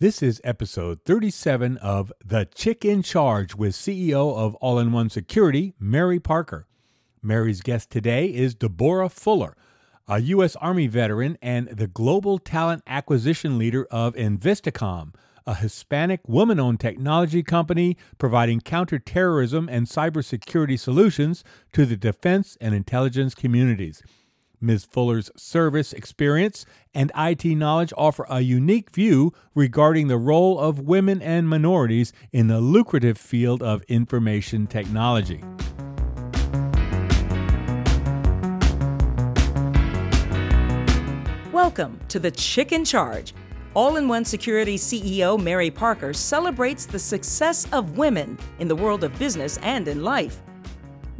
This is episode 37 of The Chick in Charge with CEO of All in One Security, Mary Parker. Mary's guest today is Deborah Fuller, a U.S. Army veteran and the global talent acquisition leader of Invisticom, a Hispanic woman owned technology company providing counterterrorism and cybersecurity solutions to the defense and intelligence communities. Ms. Fuller's service experience and IT knowledge offer a unique view regarding the role of women and minorities in the lucrative field of information technology. Welcome to the Chick in Charge. All in One Security CEO Mary Parker celebrates the success of women in the world of business and in life.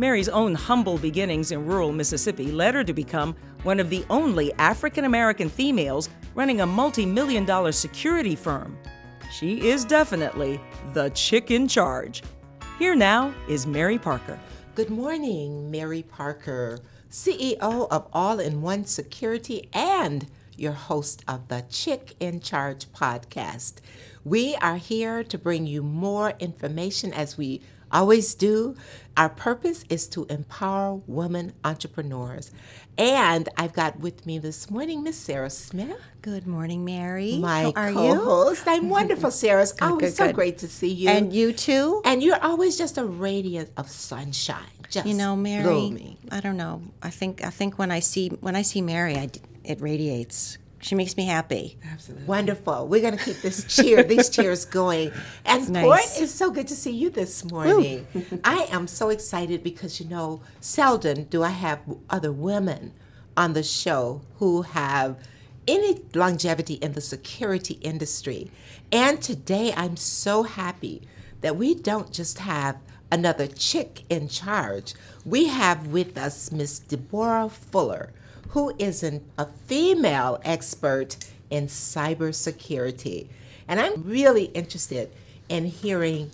Mary's own humble beginnings in rural Mississippi led her to become one of the only African American females running a multi million dollar security firm. She is definitely the chick in charge. Here now is Mary Parker. Good morning, Mary Parker, CEO of All in One Security and your host of the Chick in Charge podcast. We are here to bring you more information as we always do. Our purpose is to empower women entrepreneurs. And I've got with me this morning Miss Sarah Smith. Good morning, Mary. My How are co-host. you? I'm wonderful, Sarah. It's Good, always good, so good. great to see you. And you too? And you're always just a radiance of sunshine. Just You know, Mary. I don't know. I think I think when I see when I see Mary, I it radiates. She makes me happy. Absolutely. Wonderful. We're going to keep this cheer, these cheers going. And Nice. Port, it's so good to see you this morning. I am so excited because, you know, seldom do I have other women on the show who have any longevity in the security industry. And today I'm so happy that we don't just have another chick in charge. We have with us Miss Deborah Fuller, who is an, a female expert in cybersecurity. And I'm really interested in hearing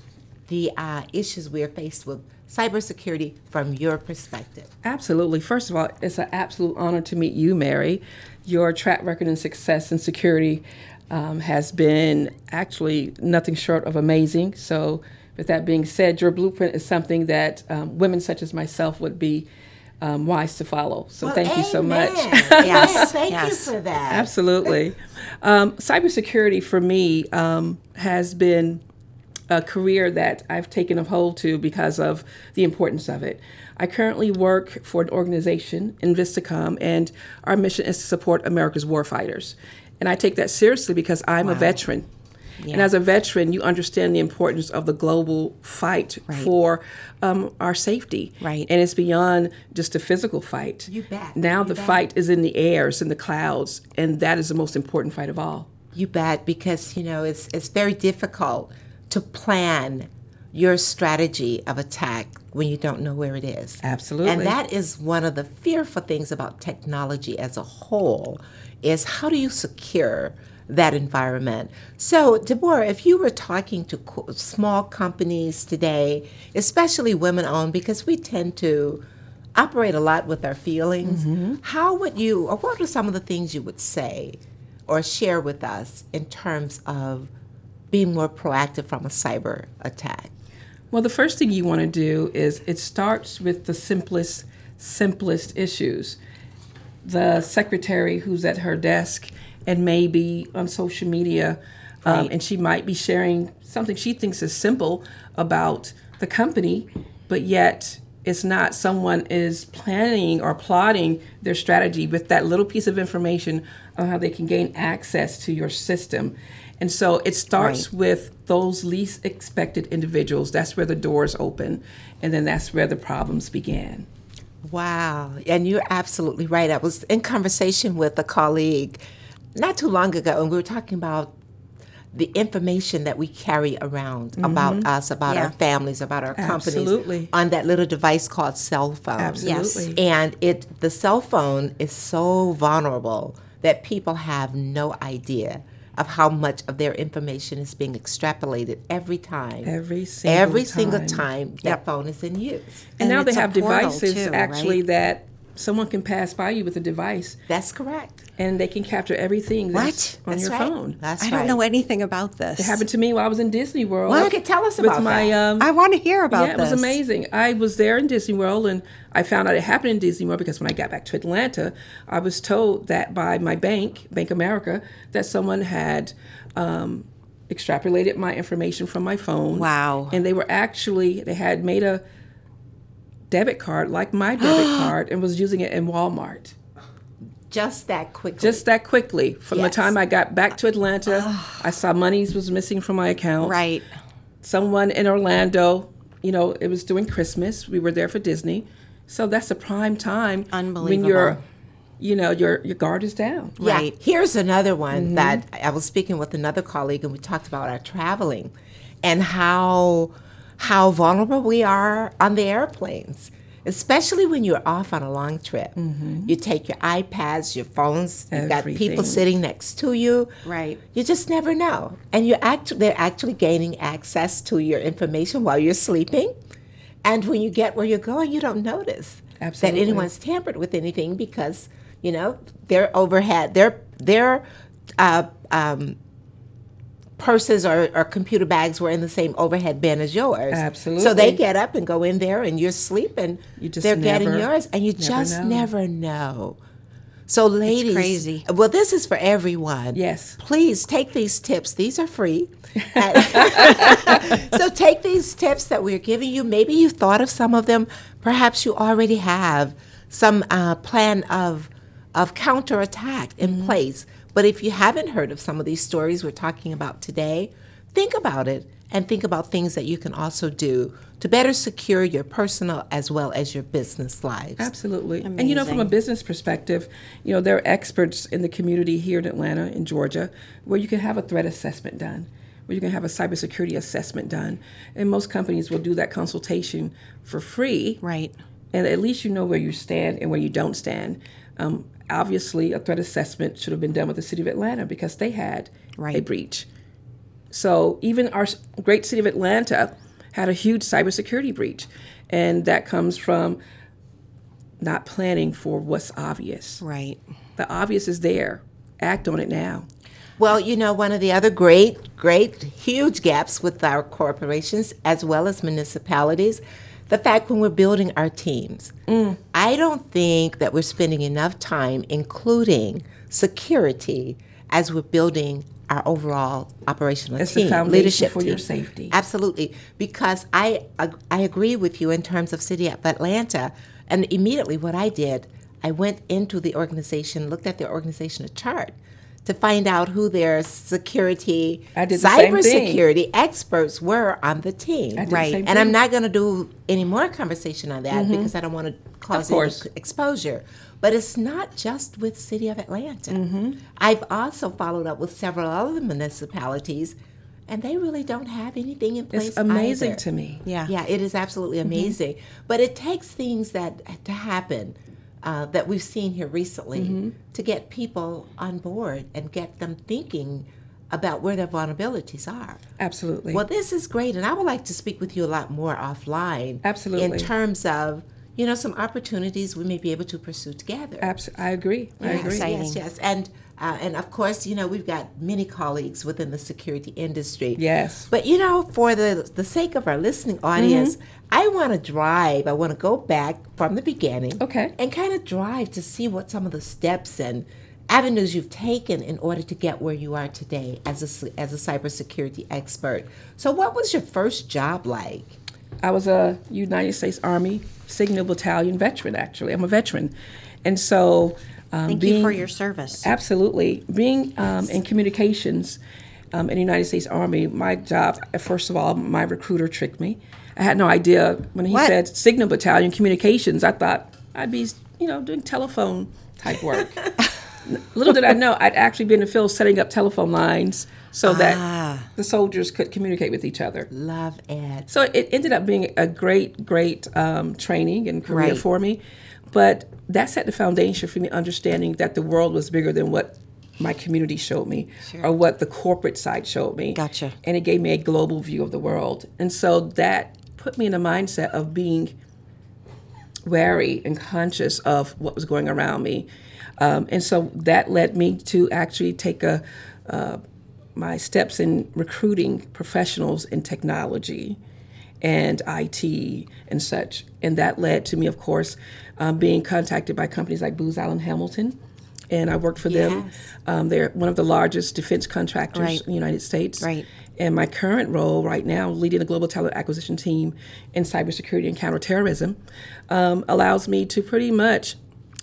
the uh, issues we are faced with cybersecurity from your perspective. Absolutely. First of all, it's an absolute honor to meet you, Mary. Your track record and success in security um, has been actually nothing short of amazing. So, with that being said, your blueprint is something that um, women such as myself would be um, wise to follow. So, Well, thank you so much. Yes, thank yes. you for that. Absolutely. Um, cybersecurity for me um, has been a career that I've taken a hold to because of the importance of it. I currently work for an organization, in Invisticom, and our mission is to support America's warfighters. And I take that seriously because I'm a veteran. And as a veteran, you understand the importance of the global fight Right. for um, our safety. Right. And it's beyond just a physical fight. You bet. Now You the bet. fight is in the air, it's in the clouds, and that is the most important fight of all. You bet, because you know it's it's very difficult to plan your strategy of attack when you don't know where it is. Absolutely. And that is one of the fearful things about technology as a whole is how do you secure that environment? So, Deborah, if you were talking to co- small companies today, especially women owned, because we tend to operate a lot with our feelings, mm-hmm. how would you, or what are some of the things you would say or share with us in terms of being more proactive from a cyber attack? Well, the first thing you want to do is it starts with the simplest, simplest issues. The secretary who's at her desk and maybe on social media, um, and she might be sharing something she thinks is simple about the company, but yet it's not. Someone is planning or plotting their strategy with that little piece of information on how they can gain access to your system. And so it starts Right. with those least expected individuals. That's where the doors open, and then that's where the problems began. Wow. And you're absolutely right. I was in conversation with a colleague not too long ago, and we were talking about the information that we carry around mm-hmm. about us, about our families, about our companies Absolutely. on that little device called cell phone. Absolutely. And it the cell phone is so vulnerable that people have no idea of how much of their information is being extrapolated every time. Every single every single time. time that phone is in use. And, And now they have devices too, actually right? that someone can pass by you with a device That's correct. and they can capture everything that's on That's your right. phone. That's I right. don't know anything about this. It happened to me while I was in Disney World. Well, okay, tell us with about my that. um, I want to hear about yeah, it was amazing. I was there in Disney World, and I found out it happened in Disney World because when I got back to Atlanta, I was told that by my bank, Bank America, that someone had um, extrapolated my information from my phone. Wow. And they were actually they had made a debit card like my debit card and was using it in Walmart. Just that quickly. Just that quickly. From Yes. the time I got back to Atlanta, ah. I saw monies was missing from my account Right. someone in Orlando, you know, it was during Christmas. We were there for Disney. So that's a prime time Unbelievable. when Unbelievable. your you know, your your guard is down. Yeah, Right. here's another one mm-hmm. that I was speaking with another colleague, and we talked about our traveling and how how vulnerable we are on the airplanes, especially when you're off on a long trip. You take your iPads, your phones. You've got people sitting next to you. Right. You just never know, and you're actually they're actually gaining access to your information while you're sleeping. And when you get where you're going, you don't notice Absolutely. that anyone's tampered with anything because you know they're overhead, their their uh, um, purses or, or computer bags were in the same overhead bin as yours. Absolutely. So they get up and go in there, and you're sleeping. You just they're getting never- yours, and you never just know. never know. So, ladies, crazy. Well, this is for everyone. Yes. Please take these tips. These are free. so take these tips that we're giving you. Maybe you've thought of some of them. Perhaps you already have some uh, plan of of counterattack in place. But if you haven't heard of some of these stories we're talking about today, think about it and think about things that you can also do to better secure your personal as well as your business lives. Absolutely. And you know, from a business perspective, you know, there are experts in the community here in Atlanta, in Georgia, where you can have a threat assessment done, where you can have a cybersecurity assessment done. And most companies will do that consultation for free. Right. And at least you know where you stand and where you don't stand. Um, obviously, a threat assessment should have been done with the city of Atlanta because they had a breach. So even our great city of Atlanta had a huge cybersecurity breach, and that comes from not planning for what's obvious. Right. The obvious is there. Act on it now. Well, you know, one of the other great, great, huge gaps with our corporations as well as municipalities, the fact when we're building our teams. Mm. I don't think that we're spending enough time including security as we're building our overall operational It's the team, foundation leadership for your safety. Absolutely, because I I agree with you in terms of City of Atlanta, and immediately what I did, I went into the organization, looked at their organizational chart to find out who their security, the cybersecurity experts were on the team. The Right. same And I'm not going to do any more conversation on that mm-hmm. because I don't want to cause any exposure. But it's not just with City of Atlanta. Mm-hmm. I've also followed up with several other municipalities, and they really don't have anything in place. It's amazing either. to me. Yeah. Yeah, it is absolutely mm-hmm. amazing. But it takes things that to happen uh, that we've seen here recently to get people on board and get them thinking about where their vulnerabilities are. Absolutely. Well, this is great, and I would like to speak with you a lot more offline. Absolutely. In terms of, you know, some opportunities we may be able to pursue together. Abs- I agree. I agree. Yes, yes, and uh, and of course, you know, we've got many colleagues within the security industry. Yes. But you know, for the the sake of our listening audience, Mm-hmm. I want to drive. I want to go back from the beginning. Okay. And kind of drive to see what some of the steps and avenues you've taken in order to get where you are today as a, as a cybersecurity expert. So, what was your first job like? I was a United States Army Signal Battalion veteran, actually. I'm a veteran. And so, um, Thank being, you for your service. Absolutely. Being um, in communications um, in the United States Army, my job, uh, first of all, my recruiter tricked me. I had no idea when he What? said Signal Battalion Communications, I thought I'd be, you know, doing telephone type work. Little did I know, I'd actually been in the field setting up telephone lines so Ah. that the soldiers could communicate with each other. Love it. So it ended up being a great, great um, training and career Right. for me. But that set the foundation for me understanding that the world was bigger than what my community showed me or what the corporate side showed me. Gotcha. And it gave me a global view of the world. And so that put me in a mindset of being wary and conscious of what was going around me. Um, and so that led me to actually take a, uh, my steps in recruiting professionals in technology and IT and such. And that led to me, of course, um, being contacted by companies like Booz Allen Hamilton. And I worked for them. Yes. Um, they're one of the largest defense contractors Right. in the United States. Right. And my current role right now, leading the global talent acquisition team in cybersecurity and counterterrorism, um, allows me to pretty much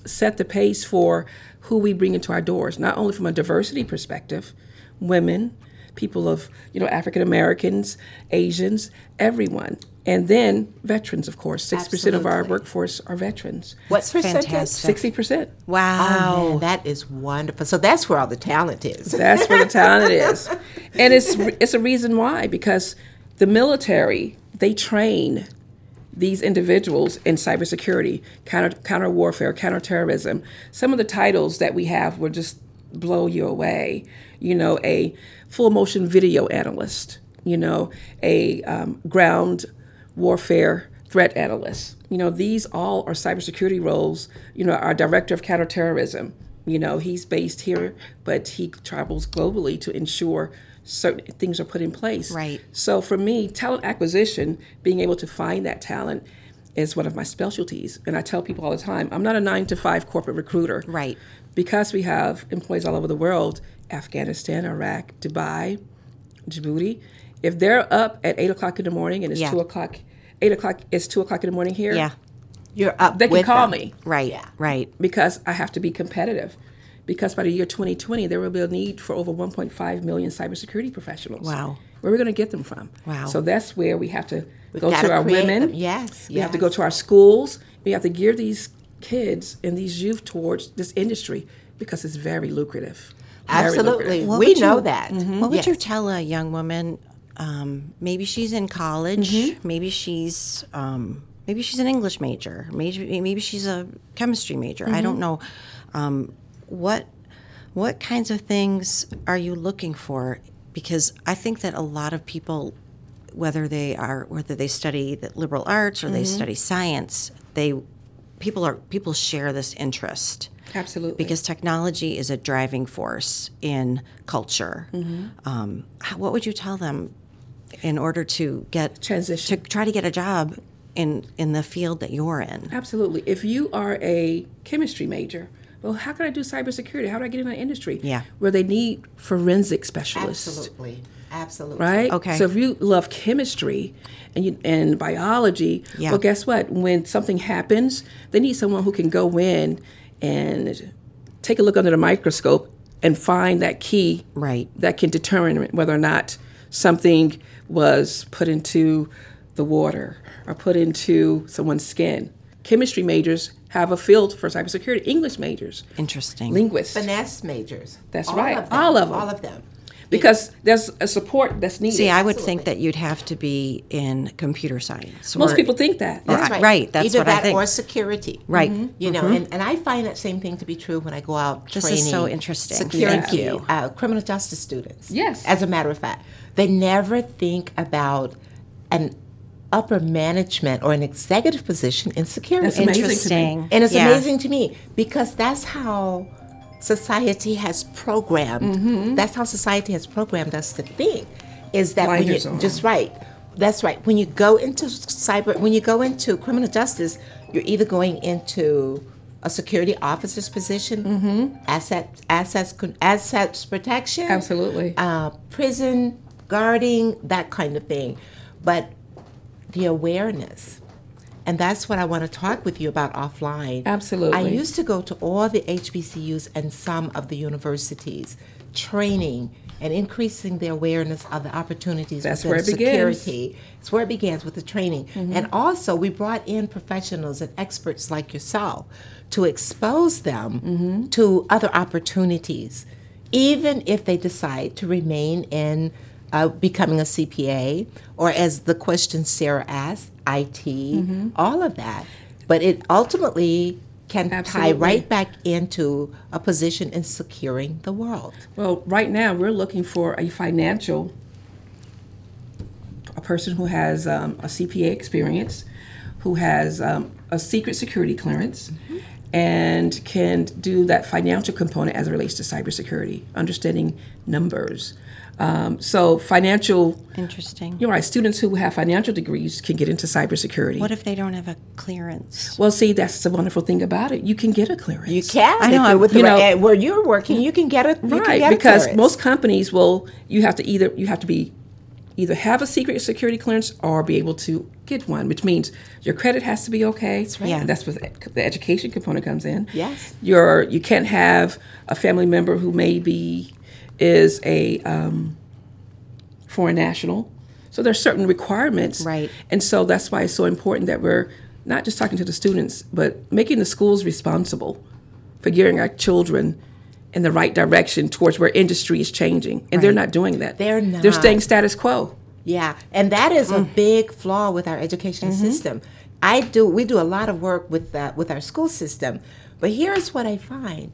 set the pace for who we bring into our doors, not only from a diversity perspective, women, people of you know African Americans, Asians, everyone, and then veterans, of course. Six percent of our workforce are veterans. What percentage? fantastic. Sixty percent. Wow. Oh, man, that is wonderful. So that's where all the talent is. That's where the talent is, and it's it's a reason why because the military they train these individuals in cybersecurity, counter counter warfare, counterterrorism. Some of the titles that we have will just blow you away. You know, a full motion video analyst. You know, a um, ground warfare threat analyst. You know, these all are cybersecurity roles. You know, our director of counterterrorism. You know, he's based here, but he travels globally to ensure certain things are put in place. Right. So for me, talent acquisition, being able to find that talent is one of my specialties. And I tell people all the time, I'm not a nine to five corporate recruiter. Right. Because we have employees all over the world, Afghanistan, Iraq, Dubai, Djibouti. If they're up at eight o'clock in the morning and it's Yeah. two o'clock, eight o'clock it's two o'clock in the morning here. Yeah. You're up. They can with call them. me Right. yeah. Right. because I have to be competitive. Because by the year 2020, there will be a need for over 1.5 million cybersecurity professionals. Wow. Where are we going to get them from? Wow. So that's where we have to We've go gotta our women. them. Yes, We have to go to our schools. We have to gear these kids and these youth towards this industry because it's very lucrative. Very Absolutely. lucrative. We know you- that. Mm-hmm. What would Yes. you tell a young woman? Um, maybe she's in college. Mm-hmm. Maybe she's um, maybe she's an English major. Maybe maybe she's a chemistry major. I Mm-hmm. don't know. Um, what what kinds of things are you looking for? Because I think that a lot of people, whether they are whether they study the liberal arts or they Mm-hmm. study science, they people are people share this interest Absolutely. because technology is a driving force in culture. Mm-hmm. Um, what would you tell them in order to get Transition. to try to get a job in in the field that you're in? Absolutely. If you are a chemistry major, well, how can I do cybersecurity? How do I get in that industry? Yeah. Where they need forensic specialists. Absolutely. Absolutely. right? Okay. So if you love chemistry and you, and biology, Yeah. well, guess what? When something happens, they need someone who can go in and take a look under the microscope and find that key Right. that can determine whether or not something was put into the water or put into someone's skin. Chemistry majors have a field for cybersecurity. English majors, Interesting. linguists, Finesse majors. That's All right. Of them. All of them. All of them. Because there's a support that's needed. See, I would think that you'd have to be in computer science. Most or- people think that. That's That's right, that's Either what I think. Either that or security. Right. You know, and, and I find that same thing to be true when I go out This training. is so interesting. Security, Thank you. Uh, criminal justice students. Yes. As a matter of fact, they never think about an upper management or an executive position in security. That's amazing to me. Interesting. And it's Yeah. amazing to me because that's how society has programmed. Mm-hmm. That's how society has programmed us to think. Is that when you just right? That's right. When you go into cyber, when you go into criminal justice, you're either going into a security officer's position, Mm-hmm. asset assets assets protection, Absolutely. uh, prison guarding, that kind of thing. But the awareness. And that's what I want to talk with you about offline. Absolutely. I used to go to all the HBCUs and some of the universities, training and increasing the awareness of the opportunities That's where it begins. security. It's where it begins with the training. Mm-hmm. And also, we brought in professionals and experts like yourself to expose them mm-hmm. to other opportunities, even if they decide to remain in uh, becoming a CPA or, as the question Sarah asked, IT, all of that. But it ultimately can tie right back into a position in securing the world. Well, right now we're looking for a financial, a person who has um, a CPA experience, who has um, a secret security clearance and can do that financial component as it relates to cybersecurity, understanding numbers. Um, so financial, Interesting. you're right, students who have financial degrees can get into cybersecurity. What if they don't have a clearance? well, see, that's the wonderful thing about it. You can get a clearance. You can. I know, If you're I'm- with the you know- where you're working, you can get a you can right get because clearance. most companies will you have to either you have to be either have a secret security clearance or be able to get one which means your credit has to be okay that's right. Yeah. that's where the the education component comes in Yes. your you can't have a family member who maybe is a um, foreign national so there's certain requirements Right. and so that's why it's so important that we're not just talking to the students but making the schools responsible for gearing our children in the right direction towards where industry is changing. And they're not doing that. They're not. They're staying status quo. Yeah, and that is Mm. a big flaw with our education Mm-hmm. system. I do we do a lot of work with that with our school system, but here's what I find.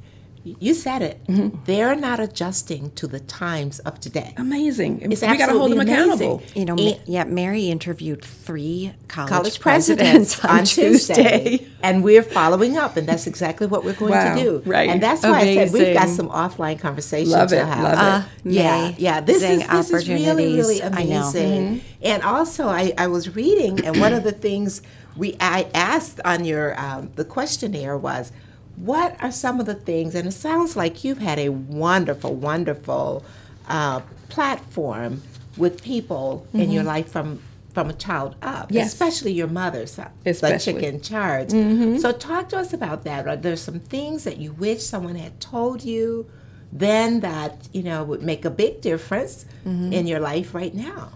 You said it. Mm-hmm. They're not adjusting to the times of today. Amazing. And It's we got to hold them amazing. accountable. You know, Ma- yeah, Mary interviewed three college, college presidents, presidents on, on Tuesday. Tuesday, and we're following up, and that's exactly what we're going Wow, to do. right. and that's why I said we've got some offline conversations Love to have. love it. yeah, yeah. This is Amazing this is really really opportunities. I know. amazing. And also, I, I was reading, and one of the things we I asked on your um, the questionnaire was, what are some of the things? And it sounds like you've had a wonderful, wonderful uh, platform with people in your mm-hmm. life from from a child up, Yes. especially your mother's Especially. the chick in charge. Mm-hmm. So talk to us about that. Are there some things that you wish someone had told you then that you know would make a big difference mm-hmm. in your life right now?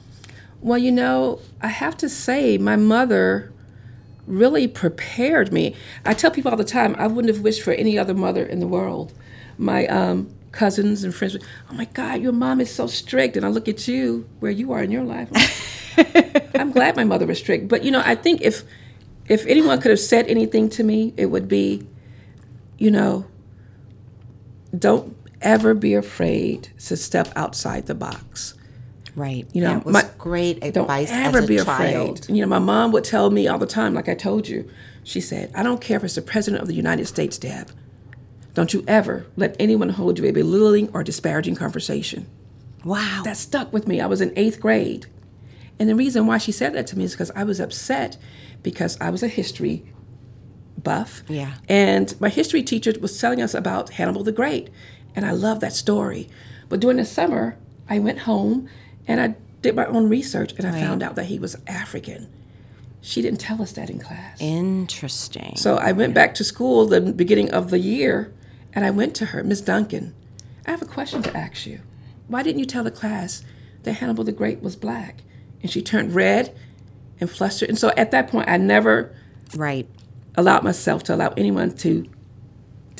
Well, you know, I have to say, my mother really prepared me. I tell people all the time, I wouldn't have wished for any other mother in the world. My um, cousins and friends, oh my God, your mom is so strict. And I look at you, where you are in your life. I'm glad my mother was strict. But, you know, I think if, if anyone could have said anything to me, it would be, you know, don't ever be afraid to step outside the box. Right. You know, That was my, great don't advice ever as a be child. afraid. You know, my mom would tell me all the time, like I told you, she said, I don't care if it's the president of the United States, Deb. Don't you ever let anyone hold you a belittling or disparaging conversation. Wow. That stuck with me. I was in eighth grade. And the reason why she said that to me is because I was upset because I was a history buff. Yeah. And my history teacher was telling us about Hannibal the Great. And I love that story. But during the summer, I went home and I did my own research and I found out that he was African. She didn't tell us that in class. Interesting. So I went back to school the beginning of the year and I went to her, Miss Duncan, I have a question to ask you. Why didn't you tell the class that Hannibal the Great was black? And she turned red and flustered. And so at that point, I never right. allowed myself to allow anyone to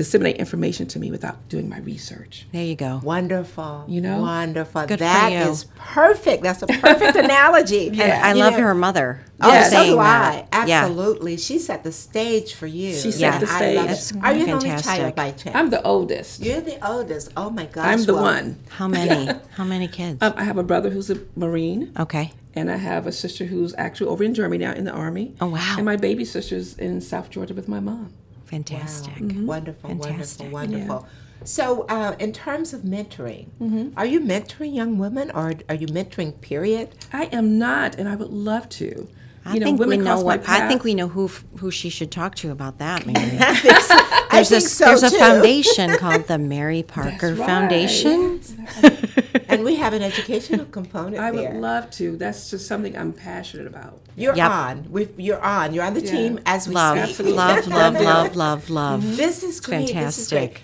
disseminate information to me without doing my research. There you go. Wonderful. You know? wonderful. Good for you. is perfect. That's a perfect analogy. And I You love know, her mother. Oh, Yes. so saying do that. I. Yeah. Absolutely. She set the stage for you. She set And the I love stage. it. Are you an only Fantastic. child by chance? I'm the oldest. You're the oldest. Oh my gosh. I'm the well, one. How many? How many kids? Um, I have a brother who's a Marine. okay. And I have a sister who's actually over in Germany now in the Army. Oh, wow. And my baby sister's in South Georgia with my mom. Fantastic. Wonderful, Fantastic. wonderful, wonderful. So, uh, in terms of mentoring, Mm-hmm. are you mentoring young women or are you mentoring, period? I am not, and I would love to. I think we know cross my what. I think we know who f- who she should talk to about that. Mary. I There's think a so there's a foundation called the Mary Parker That's right. Foundation. and we have an educational component I there. would love to. That's just something I'm passionate about. You're Yep. on. we you're on. You're on the team as we Love, speak. love, love, love, love, love. This is great. This is great. Fantastic.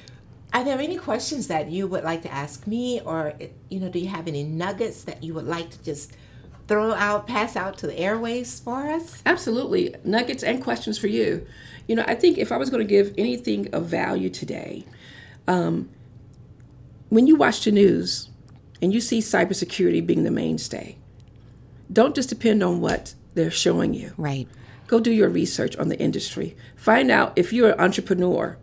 Are there any questions that you would like to ask me, or you know, do you have any nuggets that you would like to just throw out, pass out to the airways for us? Absolutely. Nuggets and questions for you. You know, I think if I was going to give anything of value today, um, when you watch the news and you see cybersecurity being the mainstay, don't just depend on what they're showing you. Right. Go do your research on the industry. Find out if you're an entrepreneur,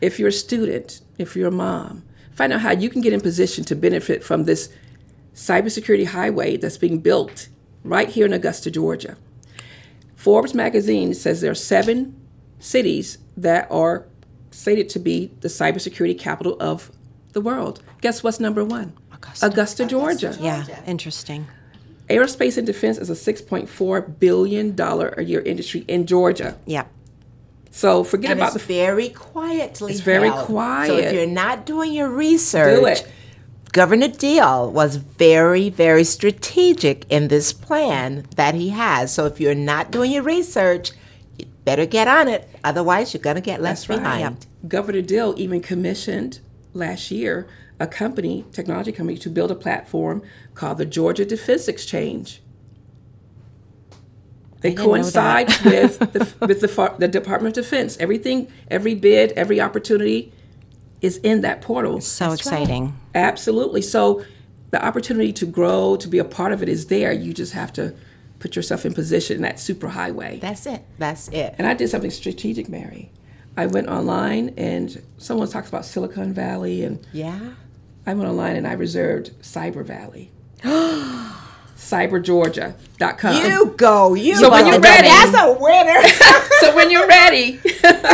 if you're a student, if you're a mom. Find out how you can get in position to benefit from this cybersecurity highway that's being built right here in Augusta, Georgia. Forbes magazine says there are seven cities that are stated to be the cybersecurity capital of the world. Guess what's number one? Augusta. Augusta, Georgia. Yeah, interesting. Aerospace and defense is a $6.4 billion a year industry in Georgia. Yeah. So forget And about it's the very quietly. It's very held. So if you're not doing your research, it. Governor Deal was very, very strategic in this plan that he has. So if you're not doing your research, you better get on it. Otherwise, you're going to get left That's right. behind. Governor Deal even commissioned last year a company, technology company, to build a platform called the Georgia Defense Exchange. It didn't coincides with the, with the, the Department of Defense. Everything, every bid, every opportunity is in that portal. So exciting. Absolutely. So the opportunity to grow, to be a part of it is there. You just have to put yourself in position, in that super highway. That's it. That's it. And I did something strategic, Mary. I went online and someone talks about Silicon Valley, and Yeah. I went online and I reserved Cyber Valley. CyberGeorgia.com. You go. You So when go. you're ready- That's a winner. so when you're ready,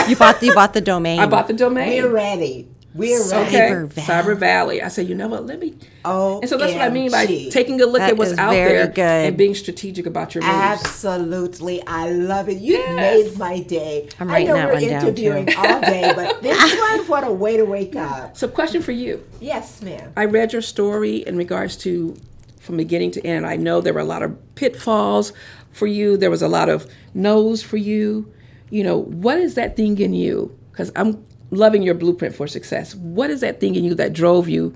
You bought you bought the domain. I bought the domain. We're ready. We're ready. Okay, Cyber Valley. Cyber Valley. I said, you know what? Let me. Oh, And so that's what I mean by OMG. taking a look That at what's out there good. and being strategic about your moves. Absolutely, I love it. You Yes. made my day. I'm I writing know we're interviewing all day, but this one, what a way to wake up. So, question for you. Yes, ma'am. I read your story in regards to from beginning to end. I know there were a lot of pitfalls for you. There was a lot of no's for you. You know, what is that thing in you? Because I'm loving your blueprint for success. What is that thing in you that drove you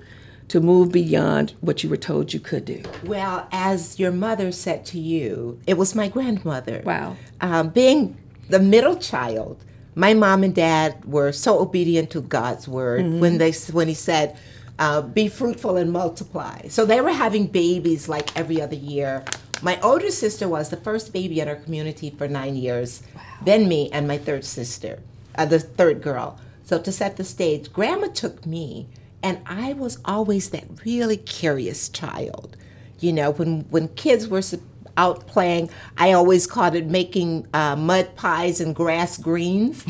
to move beyond what you were told you could do? Well, as your mother said to you, it was my grandmother. Wow. Um, being the middle child, my mom and dad were so obedient to God's word when they when He said, uh, "Be fruitful and multiply." So they were having babies like every other year. My older sister was the first baby in our community for nine years, then me and my third sister, uh, the third girl. So to set the stage, Grandma took me, and I was always that really curious child. You know, when when kids were out playing, I always called it making uh, mud pies and grass greens.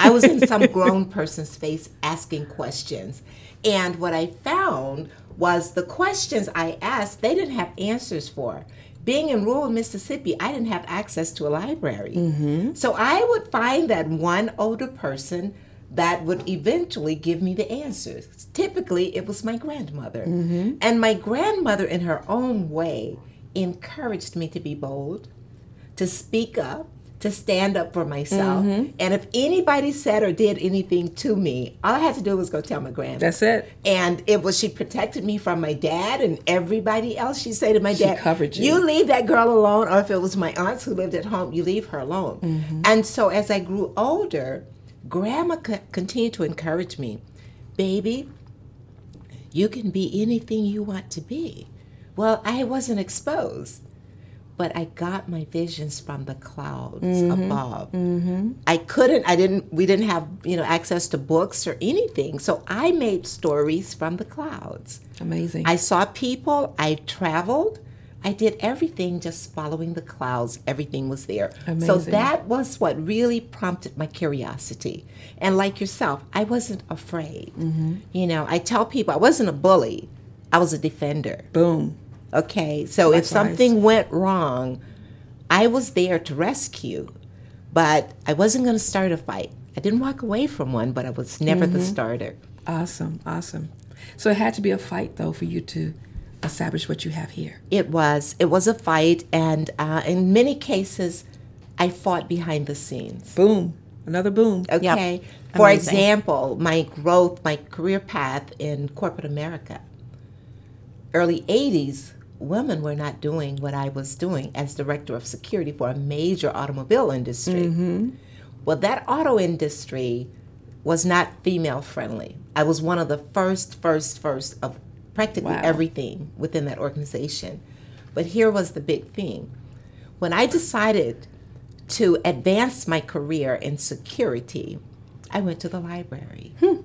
I was in some grown person's face asking questions, and what I found was the questions I asked they didn't have answers for. Being in rural Mississippi, I didn't have access to a library. So I would find that one older person that would eventually give me the answers. Typically, it was my grandmother. And my grandmother, in her own way, encouraged me to be bold, to speak up, to stand up for myself. And if anybody said or did anything to me, all I had to do was go tell my grandma. That's it. And it was she protected me from my dad and everybody else. She'd say to my dad, covered you. You leave that girl alone, or if it was my aunts who lived at home, you leave her alone. Mm-hmm. And so as I grew older, grandma co- continued to encourage me, baby, you can be anything you want to be. Well, I wasn't exposed, but I got my visions from the clouds Mm-hmm. above. I couldn't, I didn't, we didn't have, you know, access to books or anything. So I made stories from the clouds. Amazing. I saw people, I traveled, I did everything just following the clouds. Everything was there. So that was what really prompted my curiosity. And like yourself, I wasn't afraid. Mm-hmm. You know, I tell people I wasn't a bully, I was a defender. Boom. Okay, so if something went wrong, I was there to rescue, but I wasn't going to start a fight. I didn't walk away from one, but I was never the starter. Awesome. Awesome. So it had to be a fight, though, for you to establish what you have here. It was. It was a fight, and uh, in many cases, I fought behind the scenes. Boom. Another boom. Okay. For Amazing. example, my growth, my career path in corporate America. Early 80s, women were not doing what I was doing as director of security for a major automobile industry. Well, that auto industry was not female friendly. I was one of the first, first, first of practically Wow. everything within that organization. But here was the big thing. When I decided to advance my career in security, I went to the library. Hmm.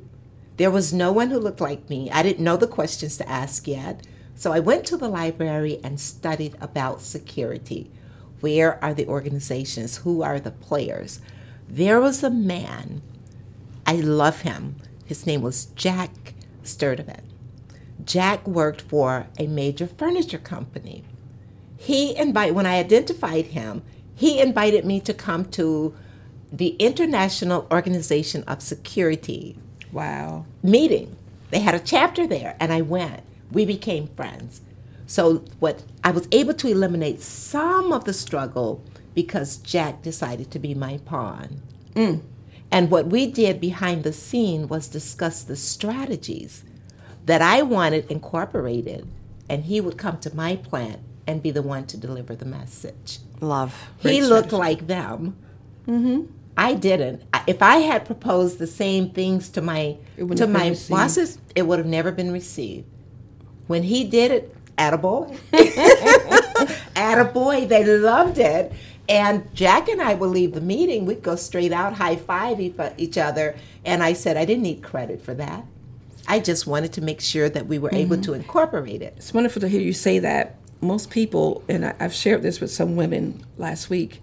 There was no one who looked like me. I didn't know the questions to ask yet. So I went to the library and studied about security. Where are the organizations? Who are the players? There was a man, I love him. His name was Jack Sturdivant. Jack worked for a major furniture company. He invited, when I identified him, he invited me to come to the International Organization of Security Wow. meeting. They had a chapter there, and I went. We became friends. So what I was able to eliminate some of the struggle because Jack decided to be my pawn. Mm. And what we did behind the scene was discuss the strategies that I wanted incorporated, and he would come to my plant and be the one to deliver the message. Love. he looked like them. I didn't. If I had proposed the same things to my to my bosses, it would have never been received. When he did it, attaboy. attaboy, they loved it. And Jack and I would leave the meeting, we'd go straight out, high five each other. And I said, I didn't need credit for that. I just wanted to make sure that we were able mm-hmm. to incorporate it. It's wonderful to hear you say that. Most people, and I, I've shared this with some women last week,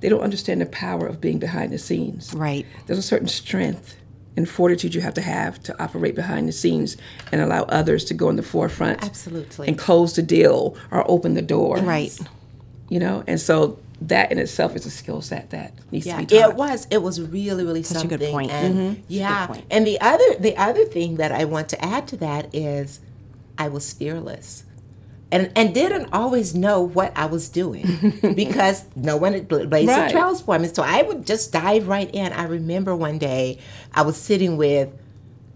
they don't understand the power of being behind the scenes. Right. There's a certain strength and fortitude you have to have to operate behind the scenes and allow others to go in the forefront. Absolutely. And close the deal or open the door. Right. You know, and so that in itself is a skill set that needs Yeah, to be taught. it was. It was really, really Such a good point. And mm-hmm. yeah, point. and the other, the other thing that I want to add to that is, I was fearless, and and didn't always know what I was doing because no one had bla- blazed Right. the trails for me. So I would just dive right in. I remember one day I was sitting with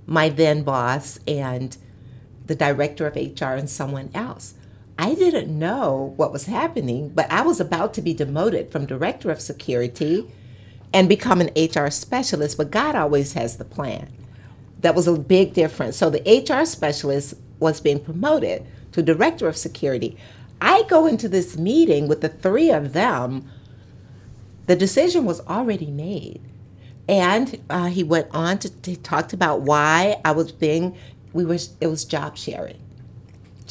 my then boss and the director of HR and someone else. I didn't know what was happening, but I was about to be demoted from director of security and become an HR specialist, but God always has the plan. That was a big difference. So the HR specialist was being promoted to director of security. I go into this meeting with the three of them. The decision was already made. And uh, he went on to, to talked about why I was being, we were, it was job sharing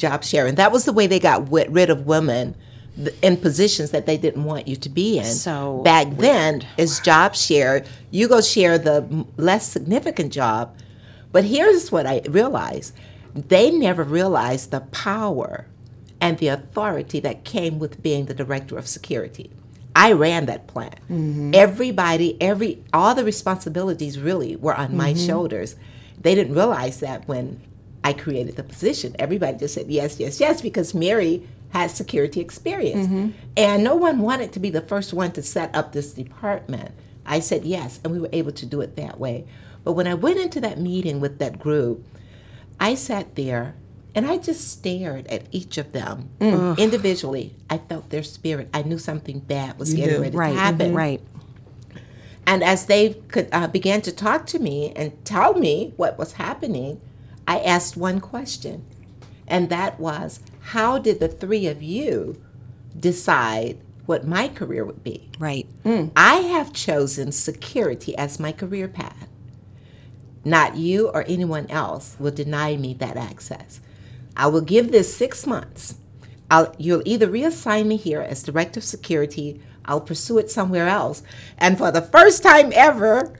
job sharing. That was the way they got rid of women in positions that they didn't want you to be in. So back then, is job share. You go share the less significant job. But here's what I realized: they never realized the power and the authority that came with being the director of security. I ran that plant. Mm-hmm. Everybody, every all the responsibilities really were on my mm-hmm. shoulders. They didn't realize that when I created the position. Everybody just said yes, yes, yes because Mary had security experience. And no one wanted to be the first one to set up this department. I said yes, and we were able to do it that way. But when I went into that meeting with that group, I sat there and I just stared at each of them individually. I felt their spirit. I knew something bad was getting knew. ready Right. to happen. Right. And as they could uh, began to talk to me and tell me what was happening, I asked one question, and that was, "How did the three of you decide what my career would be?" Right. Mm. I have chosen security as my career path. Not you or anyone else will deny me that access. I will give this six months. I'll, you'll either reassign me here as director of security, I'll pursue it somewhere else. And for the first time ever,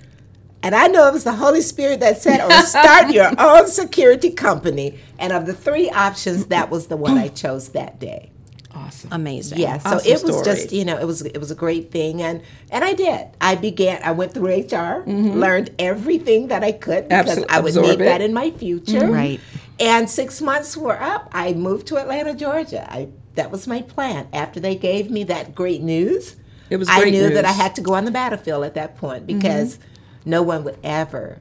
and I know it was the Holy Spirit that said, or start your own security company. And of the three options, that was the one I chose that day. awesome. Amazing. Yeah, so Awesome it was story. just you know it was it was a great thing, and and I did. I began. I went through HR, mm-hmm. learned everything that I could because Abso- I would need it. that in my future. Mm-hmm. Right. And six months were up. I moved to Atlanta, Georgia. I that was my plan. After they gave me that great news, It was I great knew that I had to go on the battlefield at that point mm-hmm. because no one would ever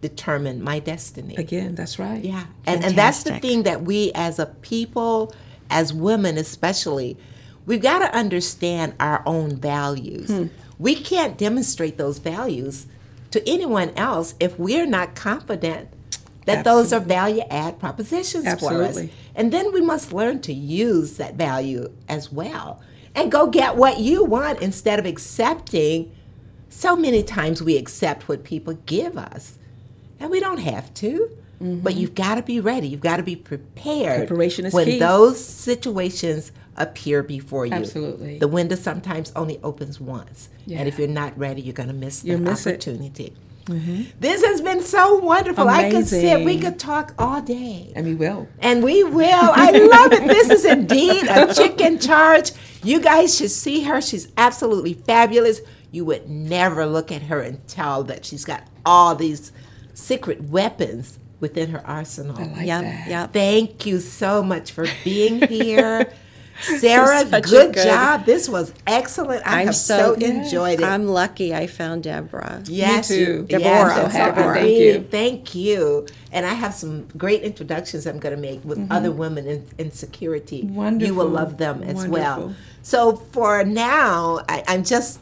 determine my destiny. Again, that's right. Yeah, and and that's the thing that we as a people, as women especially, we've got to understand our own values. Hmm. We can't demonstrate those values to anyone else if we're not confident that those are value add propositions for us. Absolutely. And then we must learn to use that value as well and go get what you want instead of accepting. So many times we accept what people give us, and we don't have to. But mm-hmm. you've got to be ready. You've got to be prepared Preparation is when key. those situations appear before you. Absolutely. The window sometimes only opens once. And if you're not ready, you're going to miss the miss it. opportunity. Mm-hmm. This has been so wonderful. I could sit, we could talk all day. And we will. And we will. I love it. This is indeed a chick in charge. You guys should see her. She's absolutely fabulous. You would never look at her and tell that she's got all these secret weapons within her arsenal. I like yep, that. yep. Thank you so much for being here. Sarah, good, good- job. This was excellent. I I'm have so, so- enjoyed it. I'm lucky I found Deborah. Yes, Me you- too. Deborah. and so Deborah. Thank you. Thank you. And I have some great introductions I'm going to make with Mm-hmm. other women in, in security. You will love them as well. So for now, I, I'm just.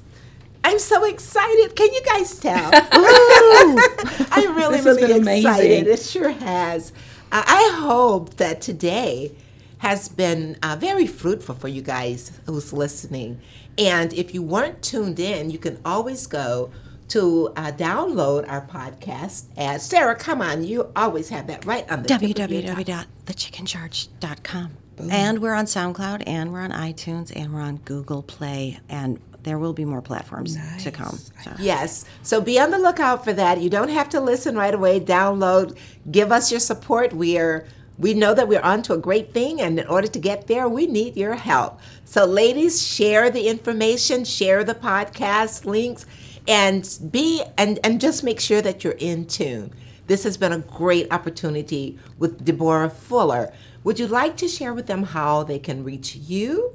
I'm so excited. Can you guys tell? I'm really, This really excited. amazing. It sure has. Uh, I hope that today has been uh, very fruitful for you guys who's listening. And if you weren't tuned in, you can always go to uh, download our podcast. As Sarah, come on, you always have that right on the tip of your tongue. www.thechickincharge.com. And we're on SoundCloud, and we're on iTunes, and we're on Google Play, and there will be more platforms to come. So. Yes. So be on the lookout for that. You don't have to listen right away. Download. Give us your support. We are we know that we're on to a great thing and in order to get there, we need your help. So ladies, share the information, share the podcast links and be and and just make sure that you're in tune. This has been a great opportunity with Deborah Fuller. Would you like to share with them how they can reach you?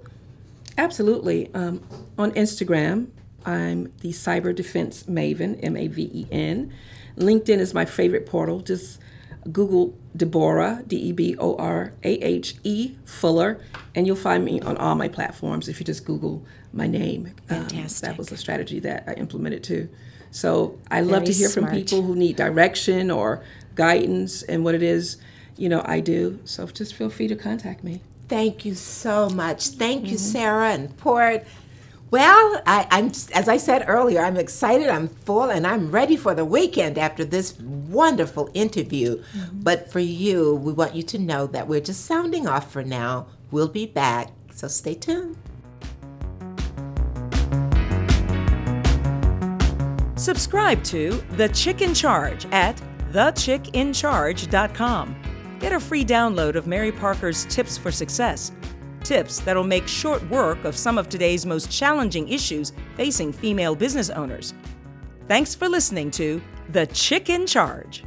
Absolutely. Um, on Instagram, I'm the Cyber Defense Maven, M A V E N. LinkedIn is my favorite portal. Just Google Deborah, D E B O R A H E Fuller, and you'll find me on all my platforms if you just Google my name. Um, Fantastic. that was a strategy that I implemented too. So I love to Very hear from people who need direction or guidance and what it is, you know, I do. So just feel free to contact me. Thank you so much. Thank you, mm-hmm. Sarah and Port. Well, I, I'm as I said earlier, I'm excited, I'm full, and I'm ready for the weekend after this wonderful interview. Mm-hmm. But for you, we want you to know that we're just sounding off for now. We'll be back, so stay tuned. Subscribe to The Chick in Charge at thechickincharge.com. Get a free download of Mary Parker's Tips for Success. Tips that'll make short work of some of today's most challenging issues facing female business owners. Thanks for listening to The Chick in Charge.